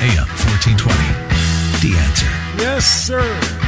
AM 1420. The answer. Yes, sir.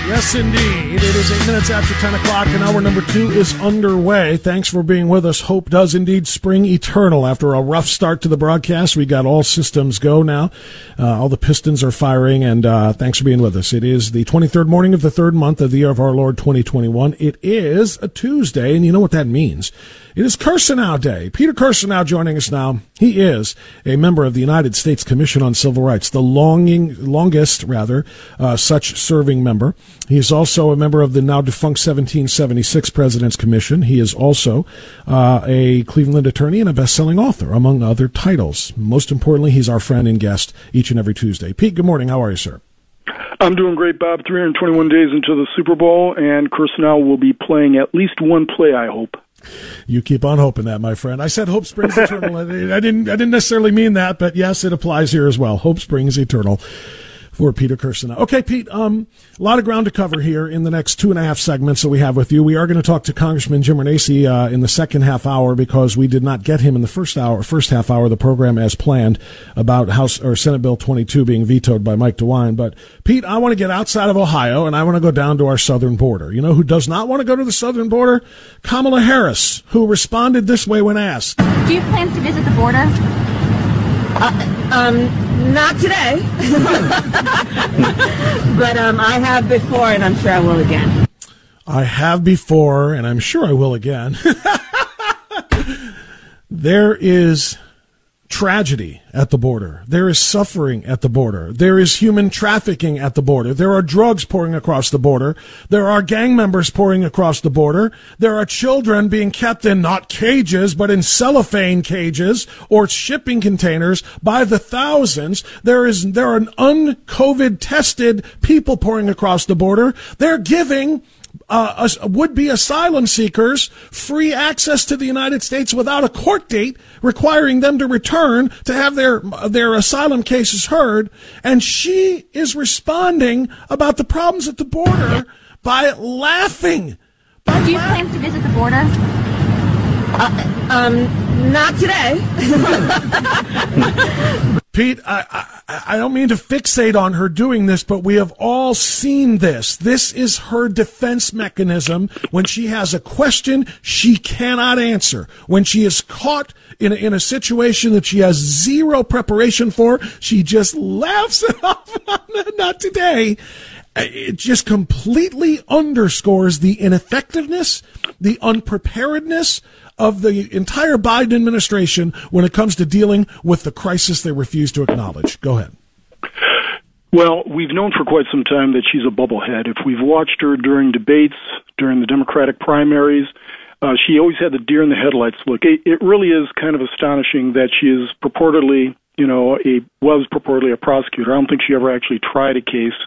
Yes, indeed. It is eight minutes after 10 o'clock, and hour number two is underway. Thanks for being with us. Hope does indeed spring eternal. After a rough start to the broadcast, we got all systems go now. Uh, all the pistons are firing, and uh, thanks for being with us. It is the 23rd morning of the third month of the year of our Lord 2021. It is a Tuesday, and you know what that means. It is Kirsanow Day. Peter Kirsanow joining us now. He is a member of the United States Commission on Civil Rights, the longing, longest, rather, uh, such serving member. He is also a member of the now defunct 1776 President's Commission. He is also uh, a Cleveland attorney and a best-selling author, among other titles. Most importantly, he's our friend and guest each and every Tuesday. Pete, good morning. How are you, sir? I'm doing great, Bob. 321 days into the Super Bowl, and Kirsanow will be playing at least one play, I hope. You keep on hoping that, my friend. I said hope springs eternal. I didn't. I didn't necessarily mean that, but yes, it applies here as well. Hope springs eternal for Peter Kirsanow. Okay, Pete, um, a lot of ground to cover here in the next two and a half segments that we have with you. We are going to talk to Congressman Jim Renacci uh, in the second half hour because we did not get him in the first hour, first half hour of the program as planned about House or Senate Bill 22 being vetoed by Mike DeWine. But Pete, I want to get outside of Ohio and I want to go down to our southern border. You know who does not want to go to the southern border? Kamala Harris, who responded this way when asked. Do you plan to visit the border? Uh, um, not today, but um, I have before, and I'm sure I will again. I have before, and I'm sure I will again. there is tragedy at the border. There is suffering at the border. There is human trafficking at the border. There are drugs pouring across the border. There are gang members pouring across the border. There are children being kept in not cages, but in cellophane cages or shipping containers by the thousands. There is, there are un-COVID tested people pouring across the border. They're giving uh, would be asylum seekers free access to the United States without a court date requiring them to return to have their their asylum cases heard and she is responding about the problems at the border by laughing by Do you plan to visit the border? Uh, um, not today. Pete, I, I, I don't mean to fixate on her doing this, but we have all seen this. This is her defense mechanism. When she has a question she cannot answer, when she is caught in a, in a situation that she has zero preparation for, she just laughs it off. Not today it just completely underscores the ineffectiveness, the unpreparedness of the entire Biden administration when it comes to dealing with the crisis they refuse to acknowledge. Go ahead. Well, we've known for quite some time that she's a bubblehead. If we've watched her during debates, during the Democratic primaries, uh, she always had the deer in the headlights look. It, it really is kind of astonishing that she is purportedly, you know, a was purportedly a prosecutor. I don't think she ever actually tried a case,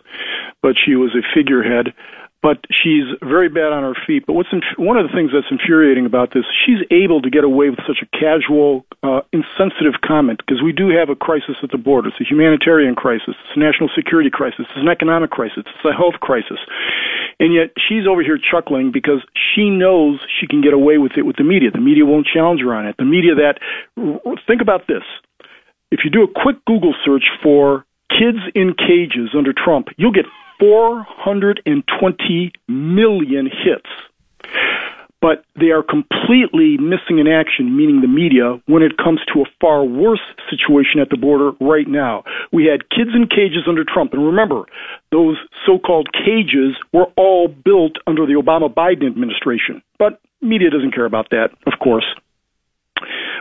but she was a figurehead but she's very bad on her feet. But what's inf- one of the things that's infuriating about this, she's able to get away with such a casual, uh, insensitive comment because we do have a crisis at the border. It's a humanitarian crisis. It's a national security crisis. It's an economic crisis. It's a health crisis. And yet she's over here chuckling because she knows she can get away with it with the media. The media won't challenge her on it. The media that, think about this. If you do a quick Google search for kids in cages under Trump, you'll get 420 million hits. But they are completely missing in action, meaning the media, when it comes to a far worse situation at the border right now. We had kids in cages under Trump. And remember, those so called cages were all built under the Obama Biden administration. But media doesn't care about that, of course.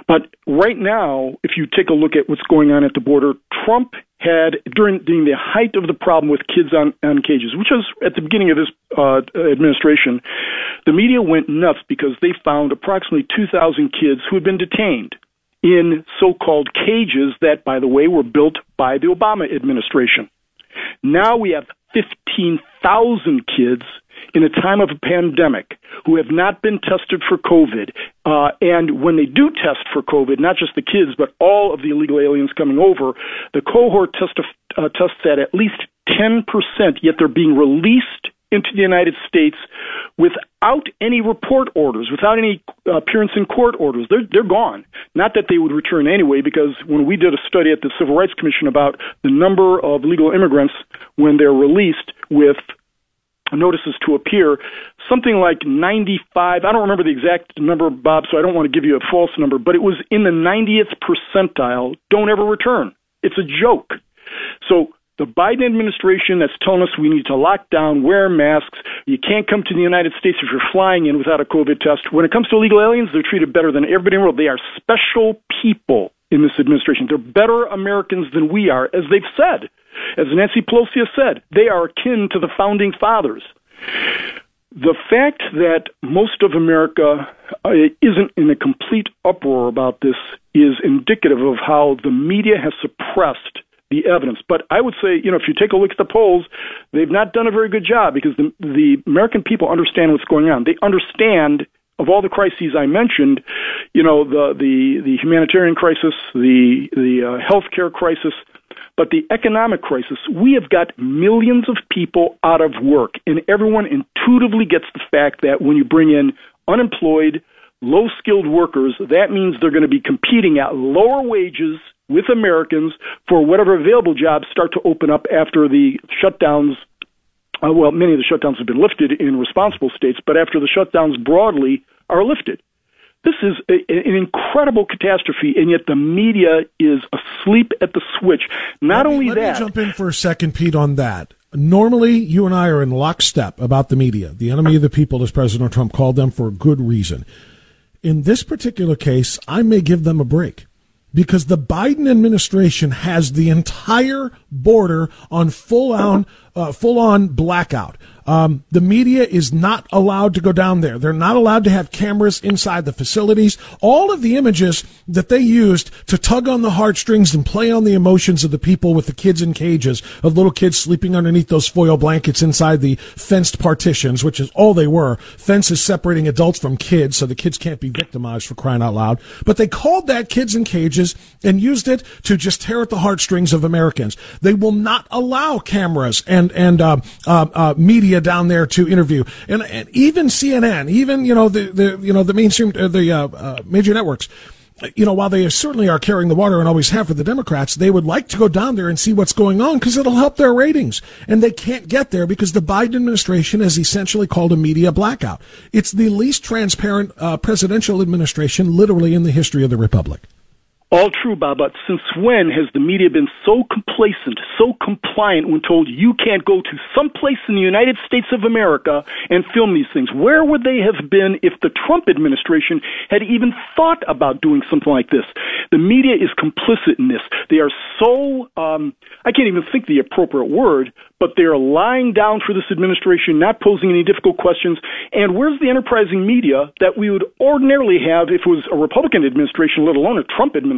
But right now, if you take a look at what's going on at the border, Trump had during, during the height of the problem with kids on, on cages, which was at the beginning of this uh, administration, the media went nuts because they found approximately 2,000 kids who had been detained in so-called cages that, by the way, were built by the Obama administration. Now we have 15,000 kids in a time of a pandemic who have not been tested for COVID, uh, and when they do test for COVID, not just the kids, but all of the illegal aliens coming over, the cohort uh, tests at at least 10%, yet they're being released into the United States without any report orders, without any uh, appearance in court orders. They're, they're gone. Not that they would return anyway, because when we did a study at the Civil Rights Commission about the number of legal immigrants when they're released with notices to appear, something like 95, I don't remember the exact number, Bob, so I don't want to give you a false number, but it was in the 90th percentile, don't ever return. It's a joke. So the Biden administration that's telling us we need to lock down, wear masks, you can't come to the United States if you're flying in without a COVID test. When it comes to illegal aliens, they're treated better than everybody in the world. They are special people in this administration. They're better Americans than we are, as they've said. As Nancy Pelosi has said, they are akin to the founding fathers. The fact that most of America uh, isn't in a complete uproar about this is indicative of how the media has suppressed the evidence. But I would say, you know, if you take a look at the polls, they've not done a very good job because the, the American people understand what's going on. They understand of all the crises I mentioned, you know, the the the humanitarian crisis, the the uh, healthcare crisis, but the economic crisis. We have got millions of people out of work, and everyone intuitively gets the fact that when you bring in unemployed, low skilled workers, that means they're going to be competing at lower wages with Americans for whatever available jobs start to open up after the shutdowns. Uh, well, many of the shutdowns have been lifted in responsible states, but after the shutdowns broadly are lifted. This is a, an incredible catastrophe, and yet the media is asleep at the switch. Not me, only let that. Let me jump in for a second, Pete, on that. Normally, you and I are in lockstep about the media, the enemy of the people, as President Trump called them, for a good reason. In this particular case, I may give them a break because the Biden administration has the entire border on full on uh, full on blackout. Um, the media is not allowed to go down there. They're not allowed to have cameras inside the facilities. All of the images that they used to tug on the heartstrings and play on the emotions of the people with the kids in cages, of little kids sleeping underneath those foil blankets inside the fenced partitions, which is all they were. Fences separating adults from kids so the kids can't be victimized for crying out loud. But they called that kids in cages and used it to just tear at the heartstrings of Americans. They will not allow cameras and, and, uh, uh, uh, media down there to interview, and, and even CNN, even you know the, the you know the mainstream uh, the uh, major networks. You know, while they certainly are carrying the water and always have for the Democrats, they would like to go down there and see what's going on because it'll help their ratings. And they can't get there because the Biden administration has essentially called a media blackout. It's the least transparent uh, presidential administration, literally, in the history of the republic. All true, but since when has the media been so complacent, so compliant when told you can't go to some place in the United States of America and film these things? Where would they have been if the Trump administration had even thought about doing something like this? The media is complicit in this. They are so, um, I can't even think the appropriate word, but they are lying down for this administration, not posing any difficult questions. And where's the enterprising media that we would ordinarily have if it was a Republican administration, let alone a Trump administration,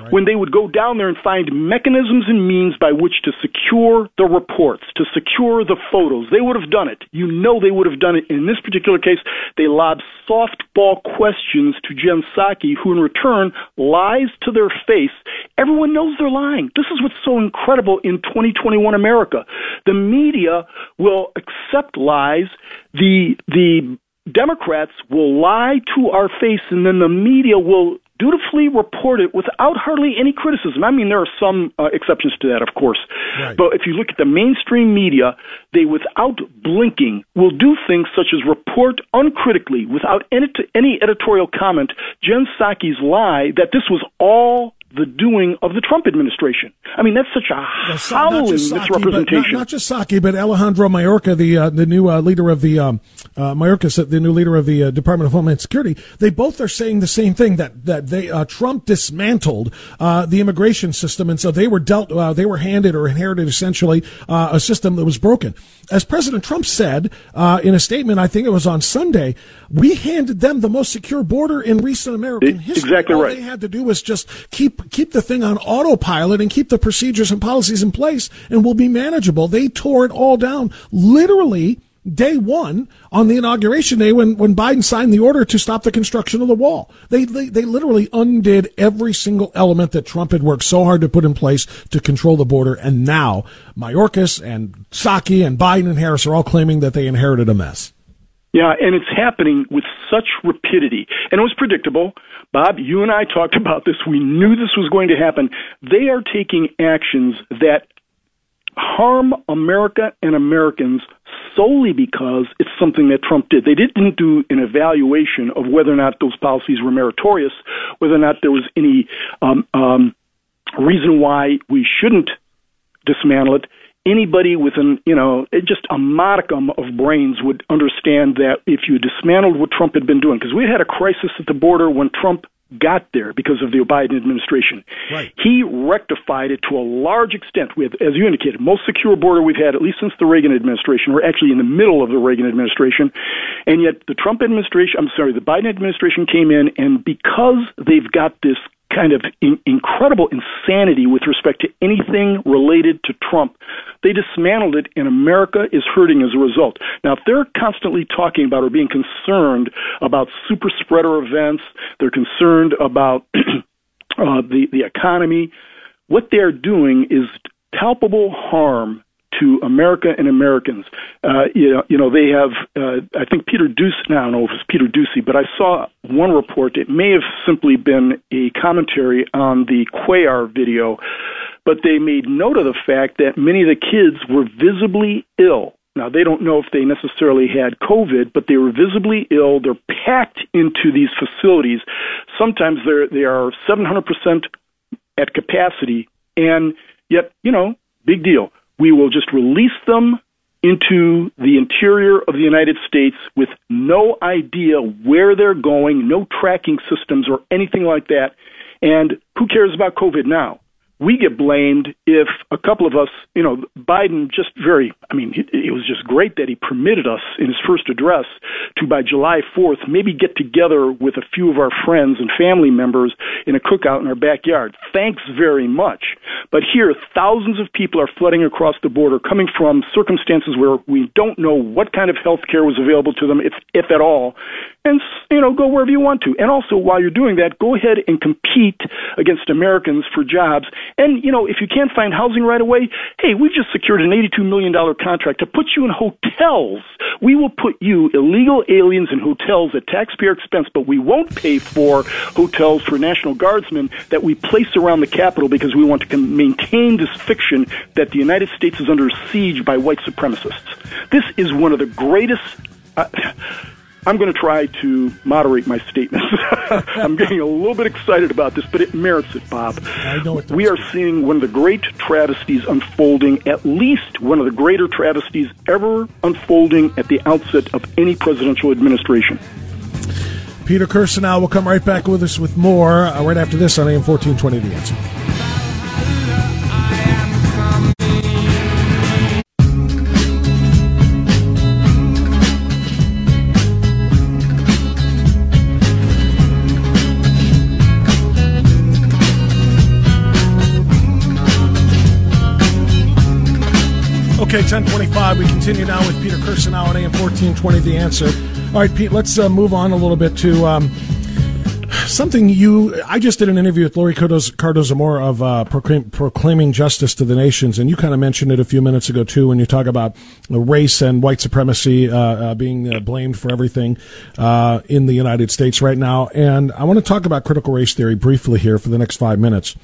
right. when they would go down there and find mechanisms and means by which to secure the reports, to secure the photos? They would have done it. You know they would have done it. In this particular case, they lobbed softball questions to Jen Psaki, who in return lies to their face. Everyone knows they're lying. This is what's so incredible in 2021 America. The media will accept lies. The the Democrats will lie to our face, and then the media will dutifully report it without hardly any criticism. I mean, there are some uh, exceptions to that, of course. Right. But if you look at the mainstream media, they, without blinking, will do things such as report uncritically, without any, any editorial comment, Jen Psaki's lie that this was all the doing of the Trump administration. I mean, that's such a howling misrepresentation. Not, not, just Psaki, but Alejandro Mayorkas, the uh, the new uh, leader of the um, uh, Mayorkas, the new leader of the uh, Department of Homeland Security. They both are saying the same thing that that they uh, Trump dismantled uh, the immigration system, and so they were dealt, uh, they were handed or inherited essentially a system that was broken. As President Trump said in a statement, I think it was on Sunday, we handed them the most secure border in recent American history. Exactly All right. they had to do was just keep keep the thing on autopilot and keep the procedures and policies in place and we'll be manageable. They tore it all down. Literally, day one on the inauguration day when, when Biden signed the order to stop the construction of the wall. They, they, they literally undid every single element that Trump had worked so hard to put in place to control the border. And now Mayorkas and Psaki and Biden and Harris are all claiming that they inherited a mess. Yeah, and it's happening with such rapidity. And it was predictable. Bob, you and I talked about this. We knew this was going to happen. They are taking actions that harm America and Americans solely because it's something that Trump did. They didn't do an evaluation of whether or not those policies were meritorious, whether or not there was any um, um, reason why we shouldn't dismantle it anybody with an you know just a modicum of brains would understand that if you dismantled what Trump had been doing because we had a crisis at the border when Trump got there because of the Biden administration. Right. He rectified it to a large extent. Have, as you indicated, most secure border we've had at least since the Reagan administration. We're actually in the middle of the Reagan administration, and yet the Trump administration, I'm sorry, the Biden administration came in, and because they've got this kind of in, incredible insanity with respect to anything related to Trump. They dismantled it, and America is hurting as a result. Now, if they're constantly talking about or being concerned about super spreader events, they're concerned about uh, the the economy. What they're doing is palpable harm to America and Americans. Uh, you know, you know, they have. Uh, I think Peter Doocy. I don't know if it's Peter Doocy, but I saw one report. It may have simply been a commentary on the Cuellar video, but they made note of the fact that many of the kids were visibly ill. Now they don't know if they necessarily had COVID, but they were visibly ill. They're packed into these facilities. Sometimes they're they are 700 percent at capacity, and yet you know, big deal we will just release them into the interior of the United States with no idea where they're going, no tracking systems or anything like that. And who cares about COVID now? We get blamed if a couple of us, you know, Biden just very, I mean, it, was just great that he permitted us in his first address to, by July 4th, maybe get together with a few of our friends and family members in a cookout in our backyard. Thanks very much. But here, thousands of people are flooding across the border, coming from circumstances where we don't know what kind of health care was available to them, if, if at all. And, you know, go wherever you want to. And also, while you're doing that, go ahead and compete against Americans for jobs and, you know, if you can't find housing right away, hey, we've just secured an $82 million contract to put you in hotels. We will put you, illegal aliens, in hotels at taxpayer expense, but we won't pay for hotels for National Guardsmen that we place around the Capitol because we want to maintain this fiction that the United States is under siege by white supremacists. This is one of the greatest. Uh, I'm going to try to moderate my statements. I'm getting a little bit excited about this, but it merits it, Bob. I know it we are seeing one of the great travesties unfolding, at least one of the greater travesties ever unfolding at the outset of any presidential administration. Peter Kirsanow will come right back with us with more uh, right after this on AM 1420 The Answer. Okay, 1025. We continue now with Peter Kirsanow on AM 1420, The Answer. All right, Pete, let's uh, move on a little bit to um, something you. I just did an interview with Laurie Cardoza-Moore of uh, Proclaim, Proclaiming Justice to the Nations, and you kind of mentioned it a few minutes ago, too, when you talk about race and white supremacy uh, uh being uh, blamed for everything uh, in the United States right now. And I want to talk about critical race theory briefly here for the next five minutes.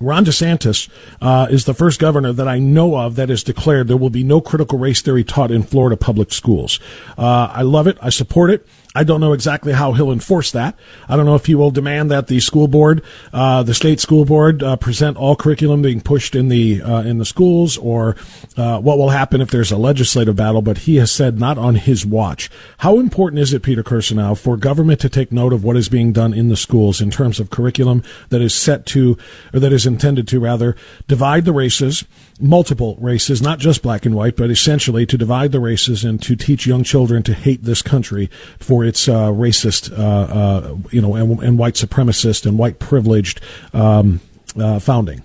Ron DeSantis uh, is the first governor that I know of that has declared there will be no critical race theory taught in Florida public schools. Uh, I love it. I support it. I don't know exactly how he'll enforce that. I don't know if he will demand that the school board, uh, the state school board, uh, present all curriculum being pushed in the uh, in the schools, or uh, what will happen if there's a legislative battle. But he has said not on his watch. How important is it, Peter Kirsanow, for government to take note of what is being done in the schools in terms of curriculum that is set to, or that is intended to rather divide the races, multiple races, not just black and white, but essentially to divide the races and to teach young children to hate this country for its uh, racist, uh, uh, you know, and, and, white supremacist and white privileged um, uh, founding.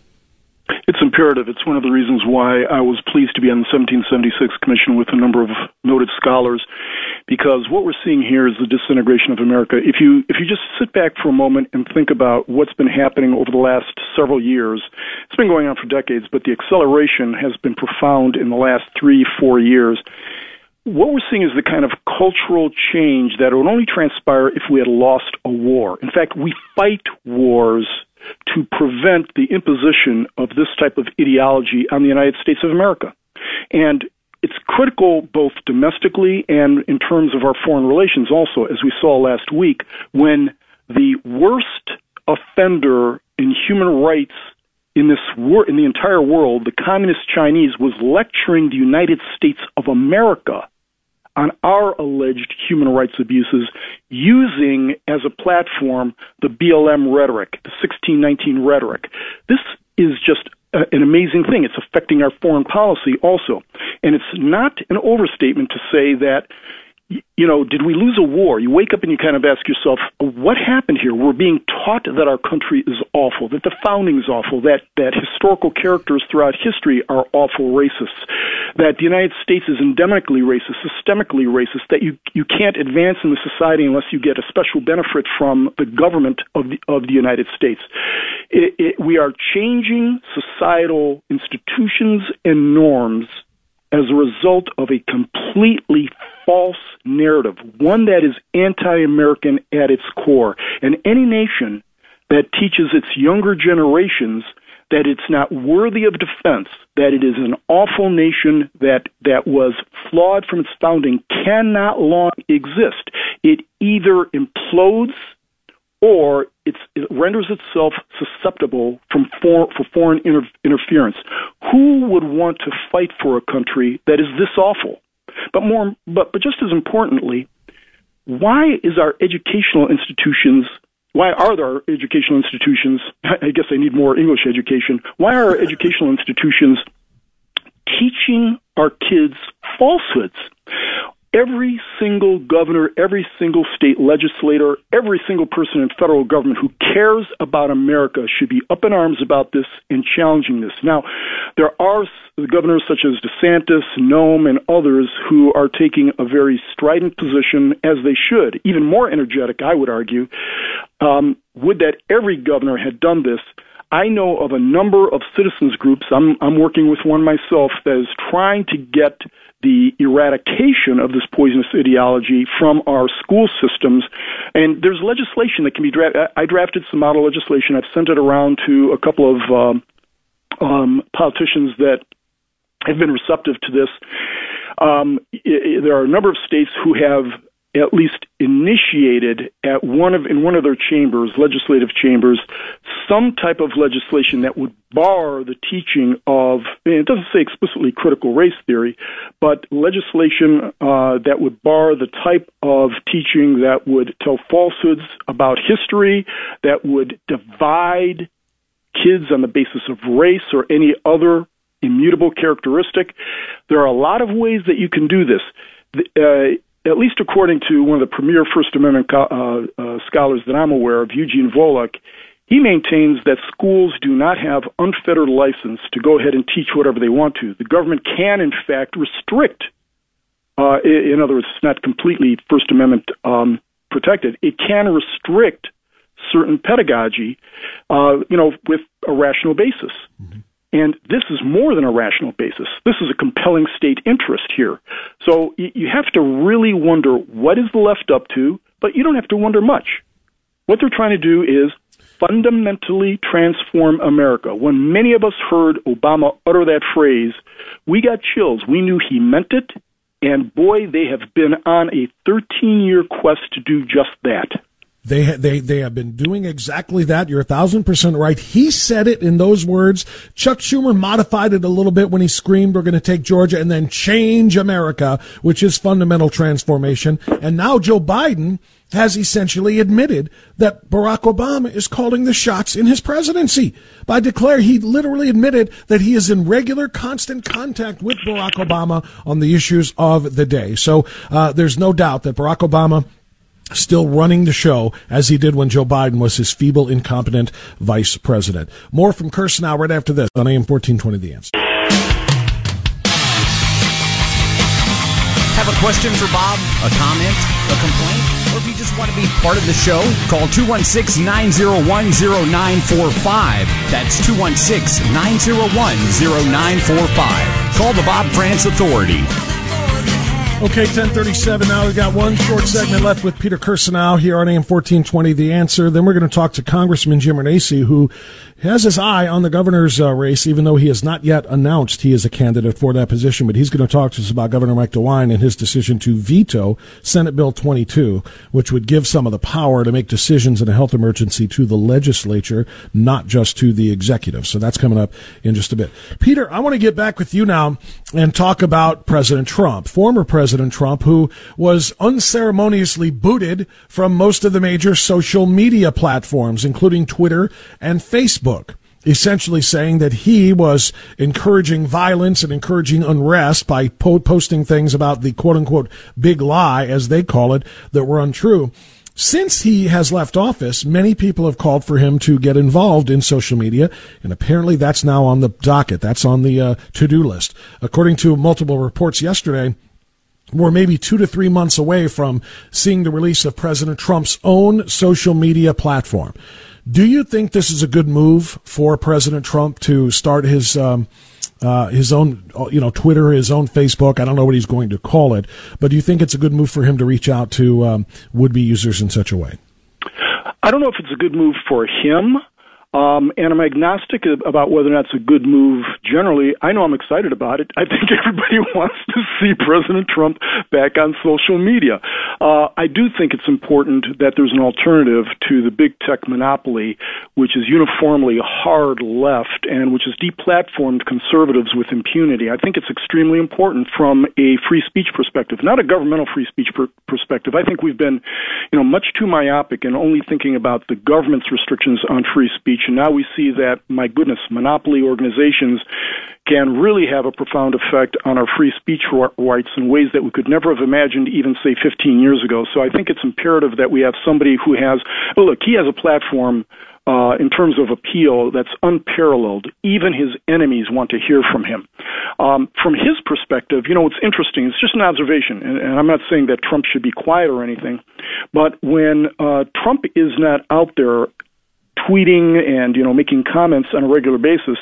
It's imperative. It's one of the reasons why I was pleased to be on the 1776 Commission with a number of noted scholars, because what we're seeing here is the disintegration of America. If you if you just sit back for a moment and think about what's been happening over the last several years, it's been going on for decades, but the acceleration has been profound in the last three four years. What we're seeing is the kind of cultural change that would only transpire if we had lost a war. In fact, we fight wars to prevent the imposition of this type of ideology on the United States of America. And it's critical both domestically and in terms of our foreign relations also, as we saw last week, when the worst offender in human rights in this war in the entire world, the communist Chinese was lecturing the United States of America on our alleged human rights abuses using as a platform the BLM rhetoric, the 1619 rhetoric. This is just a, an amazing thing. It's affecting our foreign policy also. And it's not an overstatement to say that you know, did we lose a war? You wake up and you kind of ask yourself, what happened here? We're being taught that our country is awful, that the founding is awful, that, that historical characters throughout history are awful racists, that the United States is endemically racist, systemically racist, that you, you can't advance in the society unless you get a special benefit from the government of the, of the United States. It, it, we are changing societal institutions and norms as a result of a completely false narrative, one that is anti American at its core. And any nation that teaches its younger generations that it's not worthy of defense, that it is an awful nation that, that was flawed from its founding, cannot long exist. It either implodes or it renders itself susceptible from for, for foreign inter, interference. Who would want to fight for a country that is this awful? But more, but but just as importantly, why is our educational institutions? Why are there educational institutions? I guess I need more English education. Why are our educational institutions teaching our kids falsehoods? Every single governor, every single state legislator, every single person in federal government who cares about America should be up in arms about this and challenging this. Now, there are governors such as DeSantis, Noem, and others who are taking a very strident position, as they should, even more energetic, I would argue. Um, would that every governor had done this? I know of a number of citizens groups. I'm, I'm working with one myself that is trying to get the eradication of this poisonous ideology from our school systems. And there's legislation that can be drafted. I drafted some model legislation. I've sent it around to a couple of um, um, politicians that have been receptive to this. Um, it, there are a number of states who have at least initiated at one of in one of their chambers, legislative chambers, some type of legislation that would bar the teaching of it doesn't say explicitly critical race theory, but legislation uh, that would bar the type of teaching that would tell falsehoods about history, that would divide kids on the basis of race or any other immutable characteristic. There are a lot of ways that you can do this. Uh, at least according to one of the premier First Amendment uh, uh, scholars that I'm aware of, Eugene Volokh, he maintains that schools do not have unfettered license to go ahead and teach whatever they want to. The government can, in fact, restrict. Uh, in other words, it's not completely First Amendment um, protected. It can restrict certain pedagogy, uh, you know, with a rational basis. Mm-hmm. And this is more than a rational basis. This is a compelling state interest here. So you have to really wonder what is the left up to, but you don't have to wonder much. What they're trying to do is fundamentally transform America. When many of us heard Obama utter that phrase, we got chills. We knew he meant it, and boy, they have been on a 13 year quest to do just that. They they they have been doing exactly that. You're a thousand percent right. He said it in those words. Chuck Schumer modified it a little bit when he screamed, "We're going to take Georgia and then change America," which is fundamental transformation. And now Joe Biden has essentially admitted that Barack Obama is calling the shots in his presidency by declare he literally admitted that he is in regular, constant contact with Barack Obama on the issues of the day. So uh, there's no doubt that Barack Obama still running the show as he did when Joe Biden was his feeble, incompetent vice president. More from Kirsanow right after this on AM 1420 The Answer. Have a question for Bob, a comment, a complaint, or if you just want to be part of the show, call 216 901 0945. That's 216 901 0945. Call the Bob Frantz Authority. Okay, 1037 now. We've got one short segment left with Peter Kirsanow here on AM 1420, The Answer. Then we're going to talk to Congressman Jim Renacci, who has his eye on the governor's uh, race, even though he has not yet announced he is a candidate for that position. But he's going to talk to us about Governor Mike DeWine and his decision to veto Senate Bill 22, which would give some of the power to make decisions in a health emergency to the legislature, not just to the executive. So that's coming up in just a bit. Peter, I want to get back with you now and talk about President Trump, former President Trump, who was unceremoniously booted from most of the major social media platforms, including Twitter and Facebook essentially saying that he was encouraging violence and encouraging unrest by po- posting things about the quote unquote big lie, as they call it, that were untrue. Since he has left office, many people have called for him to get involved in social media, and apparently that's now on the docket. That's on the uh, to-do list. According to multiple reports yesterday, we're maybe two to three months away from seeing the release of President Trump's own social media platform. Do you think this is a good move for President Trump to start his um, uh, his own, you know, Twitter, his own Facebook? I don't know what he's going to call it, but do you think it's a good move for him to reach out to um, would-be users in such a way? I don't know if it's a good move for him. Um, and I'm agnostic about whether or not it's a good move generally. I know I'm excited about it. I think everybody wants to see President Trump back on social media. Uh, I do think it's important that there's an alternative to the big tech monopoly, which is uniformly hard left and which has deplatformed conservatives with impunity. I think it's extremely important from a free speech perspective, not a governmental free speech per- perspective. I think we've been, you know, much too myopic and only thinking about the government's restrictions on free speech and now we see that, my goodness, monopoly organizations can really have a profound effect on our free speech rights in ways that we could never have imagined even, say, 15 years ago. So I think it's imperative that we have somebody who has, well, look, he has a platform uh, in terms of appeal that's unparalleled. Even his enemies want to hear from him. Um, from his perspective, you know, it's interesting. It's just an observation, and, and I'm not saying that Trump should be quiet or anything, but when uh, Trump is not out there tweeting and you know making comments on a regular basis,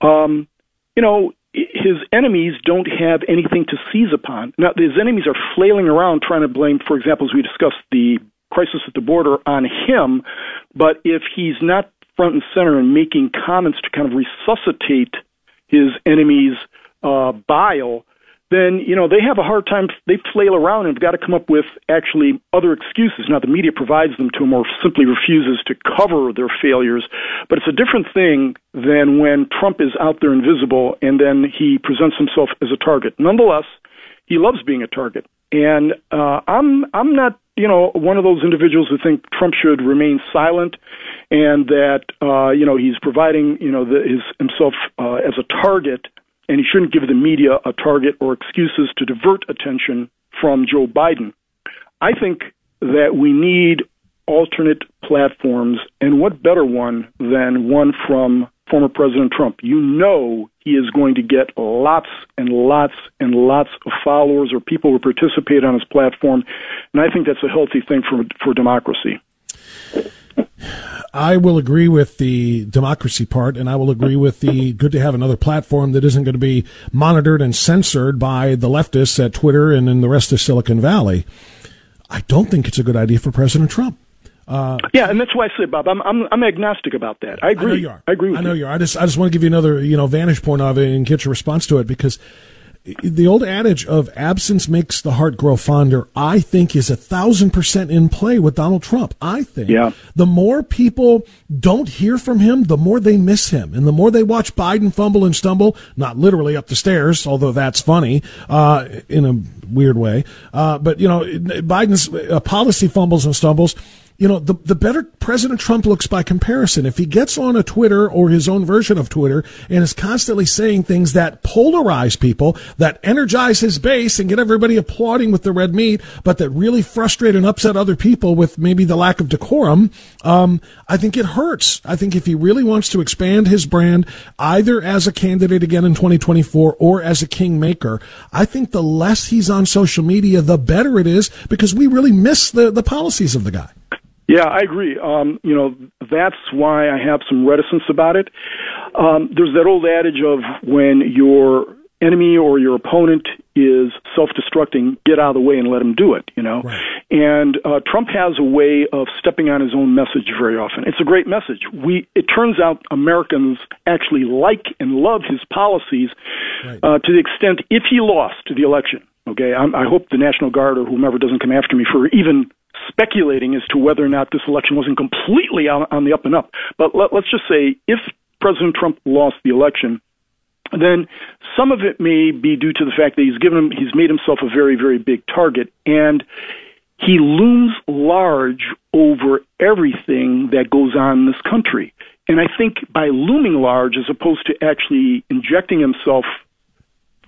um, you know his enemies don't have anything to seize upon. Now his enemies are flailing around trying to blame, for example, as we discussed the crisis at the border on him. But if he's not front and center and making comments to kind of resuscitate his enemies' uh, bile, then you know they have a hard time. They flail around and have got to come up with actually other excuses. Now the media provides them to them, or simply refuses to cover their failures. But it's a different thing than when Trump is out there invisible and then he presents himself as a target. Nonetheless, he loves being a target, and uh, I'm I'm not you know one of those individuals who think Trump should remain silent and that uh, you know he's providing you know the, his himself uh, as a target and he shouldn't give the media a target or excuses to divert attention from Joe Biden. I think that we need alternate platforms, and what better one than one from former President Trump? You know he is going to get lots and lots and lots of followers or people who participate on his platform, and I think that's a healthy thing for for democracy. I will agree with the democracy part, and I will agree with the good to have another platform that isn't going to be monitored and censored by the leftists at Twitter and in the rest of Silicon Valley. I don't think it's a good idea for President Trump. Uh, yeah, and that's why I say, Bob, I'm, I'm I'm agnostic about that. I agree. I know you are. I agree. I know you. you are. I just I just want to give you another you know vantage point of it and get your response to it because the old adage of absence makes the heart grow fonder, I think is a thousand percent in play with Donald Trump. I think yeah. the more people don't hear from him, the more they miss him. And the more they watch Biden fumble and stumble, not literally up the stairs, although that's funny, uh, in a weird way. Uh, but you know, Biden's uh, policy fumbles and stumbles you know, the, the better President Trump looks by comparison. If he gets on a Twitter or his own version of Twitter and is constantly saying things that polarize people, that energize his base and get everybody applauding with the red meat, but that really frustrate and upset other people with maybe the lack of decorum, um, I think it hurts. I think if he really wants to expand his brand, either as a candidate again in 2024 or as a kingmaker, I think the less he's on social media, the better it is because we really miss the, the policies of the guy. Yeah, I agree. Um, you know, that's why I have some reticence about it. Um, there's that old adage of when your enemy or your opponent is self-destructing, get out of the way and let him do it. You know, Right. and uh, Trump has a way of stepping on his own message very often. It's a great message. We it turns out Americans actually like and love his policies Right. uh, to the extent if he lost the election. Okay, I'm, I hope the National Guard or whomever doesn't come after me for even speculating as to whether or not this election wasn't completely on, on the up and up. But let, let's just say if President Trump lost the election, then some of it may be due to the fact that he's given him, he's made himself a very, very big target, and he looms large over everything that goes on in this country. And I think by looming large, as opposed to actually injecting himself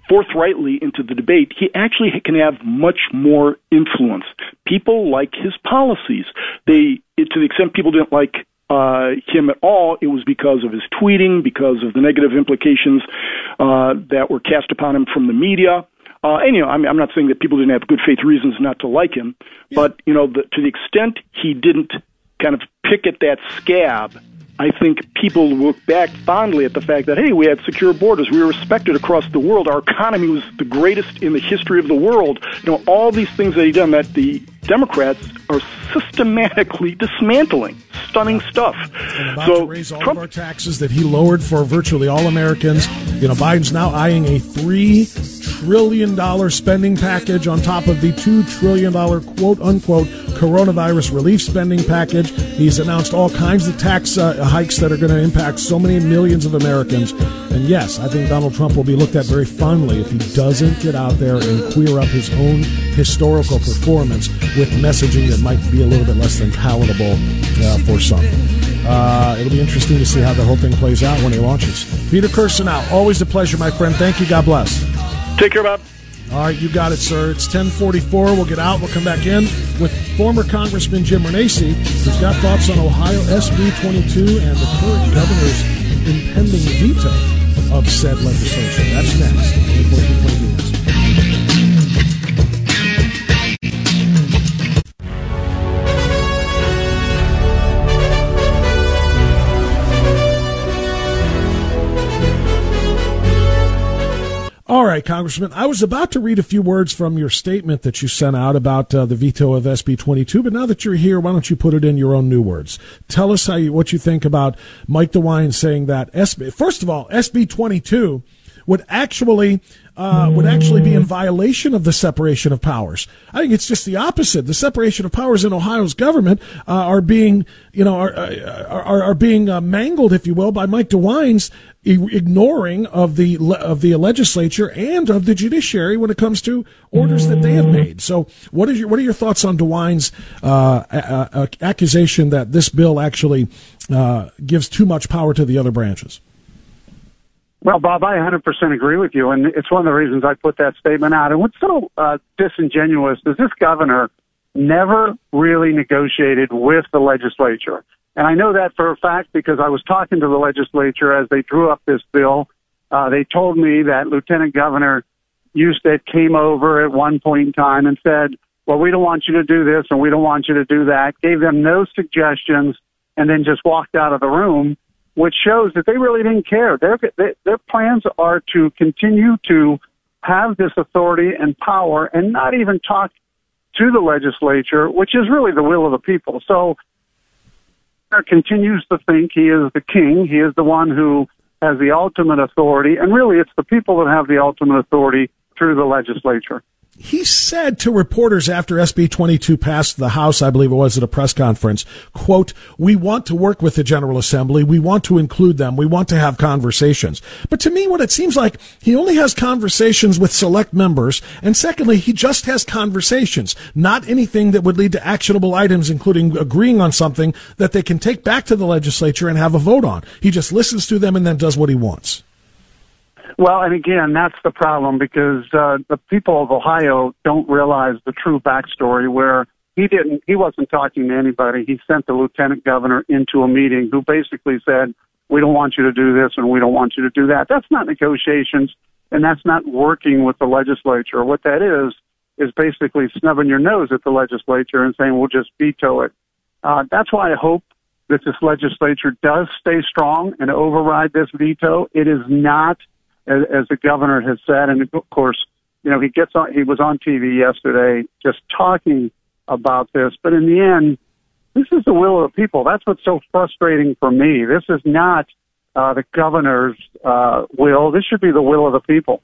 forthrightly into the debate, he actually can have much more influence. People like his policies. They, to the extent people didn't like uh, him at all, it was because of his tweeting, because of the negative implications uh, that were cast upon him from the media. Uh, and you know, I'm, I'm not saying that people didn't have good faith reasons not to like him, but you know, the, to the extent he didn't kind of pick at that scab, I think people look back fondly at the fact that hey, we had secure borders, we were respected across the world, our economy was the greatest in the history of the world. You know, all these things that he done that the Democrats are systematically dismantling. Stunning stuff. so raise all Trump of our taxes that he lowered for virtually all Americans. You know, Biden's now eyeing a three trillion dollar spending package on top of the two trillion dollar quote unquote coronavirus relief spending package. He's announced all kinds of tax uh, hikes that are going to impact so many millions of Americans. And yes, I think Donald Trump will be looked at very fondly if he doesn't get out there and queer up his own historical performance with messaging that might be a little bit less than palatable uh, for some. Uh, it'll be interesting to see how the whole thing plays out when he launches. Peter Kirsanow. Always a pleasure, my friend. Thank you. God bless. Take care, Bob. All right, you got it, sir. It's 1044. We'll get out. We'll come back in with former Congressman Jim Renacci, who's got thoughts on Ohio SB 22 and the current governor's impending veto of said legislation. That's next. All right, Congressman. I was about to read a few words from your statement that you sent out about uh, the veto of SB 22, but now that you're here, why don't you put it in your own new words? Tell us how you, what you think about Mike DeWine saying that SB. First of all, SB 22 would actually uh, would actually be in violation of the separation of powers. I think it's just the opposite. The separation of powers in Ohio's government uh, are being, you know, are are, are being uh, mangled, if you will, by Mike DeWine's ignoring of the of the legislature and of the judiciary when it comes to orders that they have made. So, what is your what are your thoughts on DeWine's uh, accusation that this bill actually uh, gives too much power to the other branches? Well, Bob, I 100% agree with you, and it's one of the reasons I put that statement out. And what's so uh, disingenuous is this governor never really negotiated with the legislature. And I know that for a fact because I was talking to the legislature as they drew up this bill. Uh, they told me that Lieutenant Governor Husted came over at one point in time and said, well, we don't want you to do this and we don't want you to do that, gave them no suggestions, and then just walked out of the room which shows that they really didn't care. Their their plans are to continue to have this authority and power, and not even talk to the legislature, which is really the will of the people. So, continues to think he is the king. He is the one who has the ultimate authority, and really, it's the people that have the ultimate authority through the legislature. He said to reporters after SB 22 passed the House, I believe it was at a press conference, quote, we want to work with the General Assembly. We want to include them. We want to have conversations. But to me, what it seems like, he only has conversations with select members. And secondly, he just has conversations, not anything that would lead to actionable items, including agreeing on something that they can take back to the legislature and have a vote on. He just listens to them and then does what he wants. Well, and again, that's the problem because uh, the people of Ohio don't realize the true backstory where he didn't, he wasn't talking to anybody. He sent the lieutenant governor into a meeting who basically said, we don't want you to do this and we don't want you to do that. That's not negotiations and that's not working with the legislature. What that is, is basically snubbing your nose at the legislature and saying, we'll just veto it. Uh, that's why I hope that this legislature does stay strong and override this veto. It is not as, as the governor has said, and of course, you know, he gets on, he was on TV yesterday just talking about this, but in the end, this is the will of the people. That's what's so frustrating for me. This is not uh, the governor's uh, will. This should be the will of the people.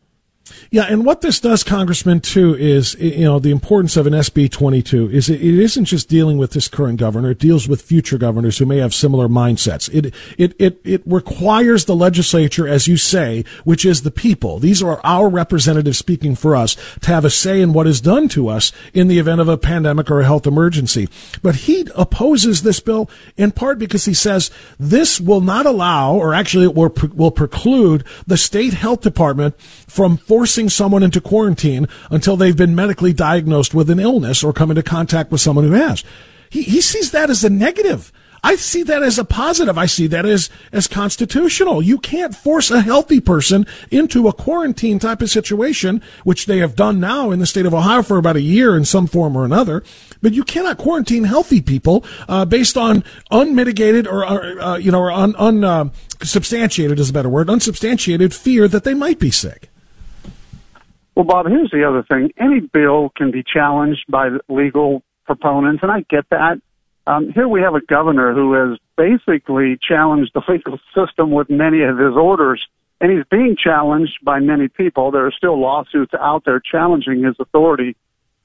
Yeah, and what this does, Congressman, too, is you know the importance of an SB 22 is it, it isn't just dealing with this current governor; it deals with future governors who may have similar mindsets. It it it it requires the legislature, as you say, which is the people. These are our representatives speaking for us to have a say in what is done to us in the event of a pandemic or a health emergency. But he opposes this bill in part because he says this will not allow, or actually, it will, will preclude the state health department from forcing someone into quarantine until they've been medically diagnosed with an illness or come into contact with someone who has. He, he sees that as a negative. I see that as a positive. I see that as, as constitutional. You can't force a healthy person into a quarantine type of situation, which they have done now in the state of Ohio for about a year in some form or another. But you cannot quarantine healthy people uh, based on unmitigated or, uh, you know, or un, unsubstantiated uh, is a better word, unsubstantiated fear that they might be sick. Well, Bob, here's the other thing. Any bill can be challenged by legal proponents, and I get that. Um, here we have a governor who has basically challenged the legal system with many of his orders, and he's being challenged by many people. There are still lawsuits out there challenging his authority.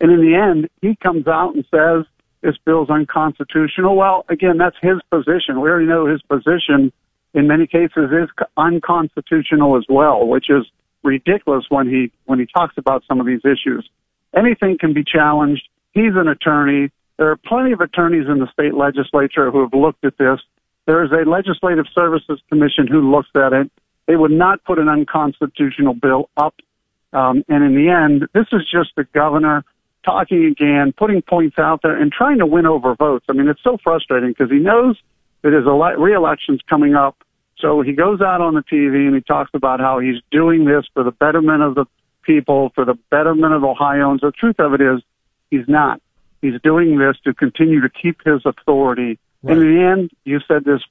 And in the end, he comes out and says this bill's unconstitutional. Well, again, that's his position. We already know his position in many cases is unconstitutional as well, which is ridiculous when he when he talks about some of these issues. Anything can be challenged. He's an attorney. There are plenty of attorneys in the state legislature who have looked at this. There is a legislative services commission who looks at it. They would not put an unconstitutional bill up. Um, and in the end, this is just the governor talking again, putting points out there, and trying to win over votes. I mean, it's so frustrating because he knows that his ele- reelection's coming up so he goes out on the TV and he talks about how he's doing this for the betterment of the people, for the betterment of Ohioans. The truth of it is, he's not. He's doing this to continue to keep his authority. Right. In the end, you said this.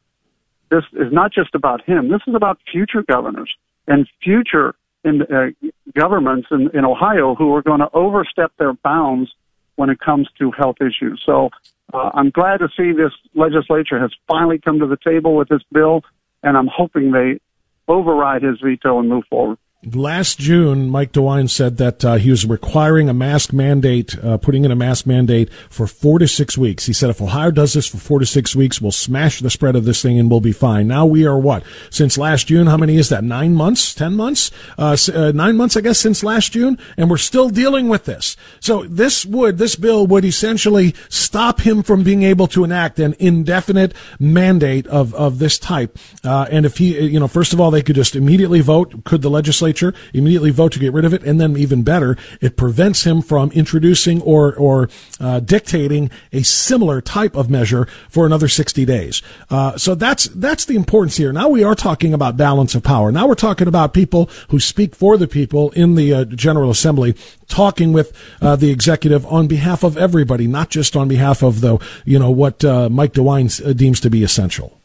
This is not just about him. This is about future governors and future in, uh, governments in, in Ohio who are going to overstep their bounds when it comes to health issues. So uh, I'm glad to see this legislature has finally come to the table with this bill and I'm hoping they override his veto and move forward. Last June, Mike DeWine said that uh, he was requiring a mask mandate, uh, putting in a mask mandate for four to six weeks. He said if Ohio does this for four to six weeks, we'll smash the spread of this thing and we'll be fine. Now we are what? Since last June, how many is that? Nine months? Ten months? Uh, uh, nine months, I guess, since last June? And we're still dealing with this. So this would, this bill would essentially stop him from being able to enact an indefinite mandate of, of this type. Uh, and if he, you know, first of all, they could just immediately vote. Could the legislature legislature, immediately vote to get rid of it, and then even better, it prevents him from introducing or or uh, dictating a similar type of measure for another 60 days. Uh, so that's that's the importance here. Now we are talking about balance of power. Now we're talking about people who speak for the people in the uh, General Assembly, talking with uh, the executive on behalf of everybody, not just on behalf of the you know what uh, Mike DeWine uh, deems to be essential.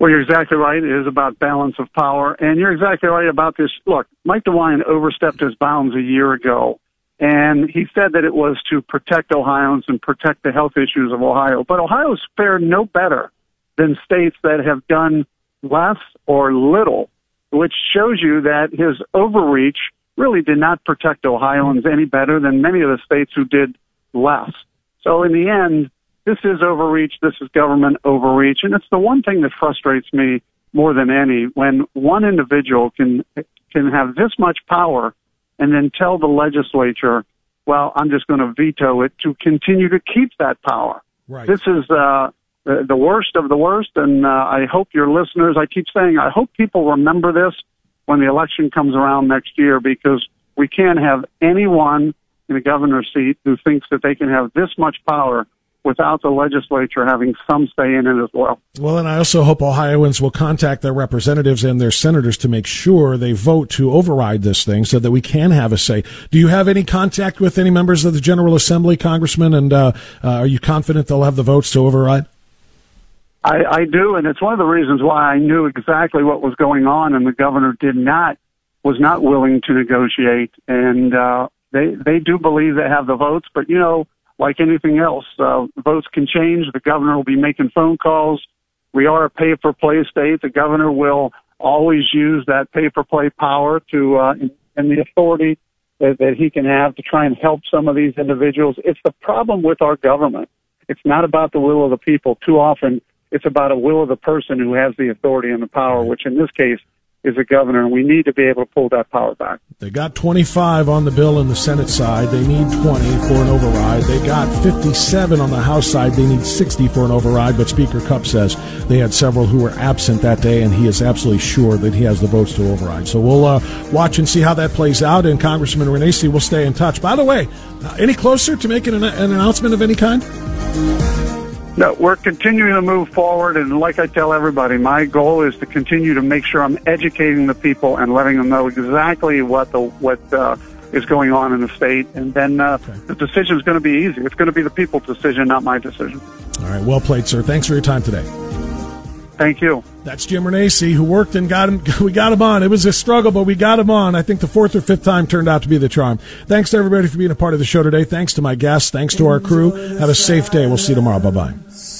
Well, you're exactly right. It is about balance of power. And you're exactly right about this. Look, Mike DeWine overstepped his bounds a year ago. And he said that it was to protect Ohioans and protect the health issues of Ohio. But Ohio's fared no better than states that have done less or little, which shows you that his overreach really did not protect Ohioans any better than many of the states who did less. So in the end, this is overreach. This is government overreach. And it's the one thing that frustrates me more than any when one individual can, can have this much power and then tell the legislature, well, I'm just going to veto it to continue to keep that power. Right. This is, uh, the, the worst of the worst. And, uh, I hope your listeners, I keep saying, I hope people remember this when the election comes around next year because we can't have anyone in a governor's seat who thinks that they can have this much power without the legislature having some say in it as well. Well, and I also hope Ohioans will contact their representatives and their senators to make sure they vote to override this thing so that we can have a say. Do you have any contact with any members of the General Assembly, Congressman, and uh, uh, are you confident they'll have the votes to override? I, I do, and it's one of the reasons why I knew exactly what was going on, and the governor did not was not willing to negotiate, and uh, they they do believe they have the votes, but you know, like anything else, uh, votes can change. The governor will be making phone calls. We are a pay for play state. The governor will always use that pay for play power to uh, and the authority that, that he can have to try and help some of these individuals. It's the problem with our government. It's not about the will of the people. Too often it's about a will of the person who has the authority and the power, which in this case is a governor, and we need to be able to pull that power back. They got 25 on the bill in the Senate side. They need 20 for an override. They got 57 on the House side. They need 60 for an override. But Speaker Cupp says they had several who were absent that day, and he is absolutely sure that he has the votes to override. So we'll uh, watch and see how that plays out. And Congressman Renacci will stay in touch. By the way, uh, any closer to making an, an announcement of any kind? No, we're continuing to move forward, and like I tell everybody, my goal is to continue to make sure I'm educating the people and letting them know exactly what the what uh, is going on in the state, and then uh, okay. the decision is going to be easy. It's going to be the people's decision, not my decision. All right, well played, sir. Thanks for your time today. Thank you. That's Jim Renacci, who worked and got him. We got him on. It was a struggle, but we got him on. I think the fourth or fifth time turned out to be the charm. Thanks to everybody for being a part of the show today. Thanks to my guests. Thanks to our crew. Have a safe day. We'll see you tomorrow. Bye bye.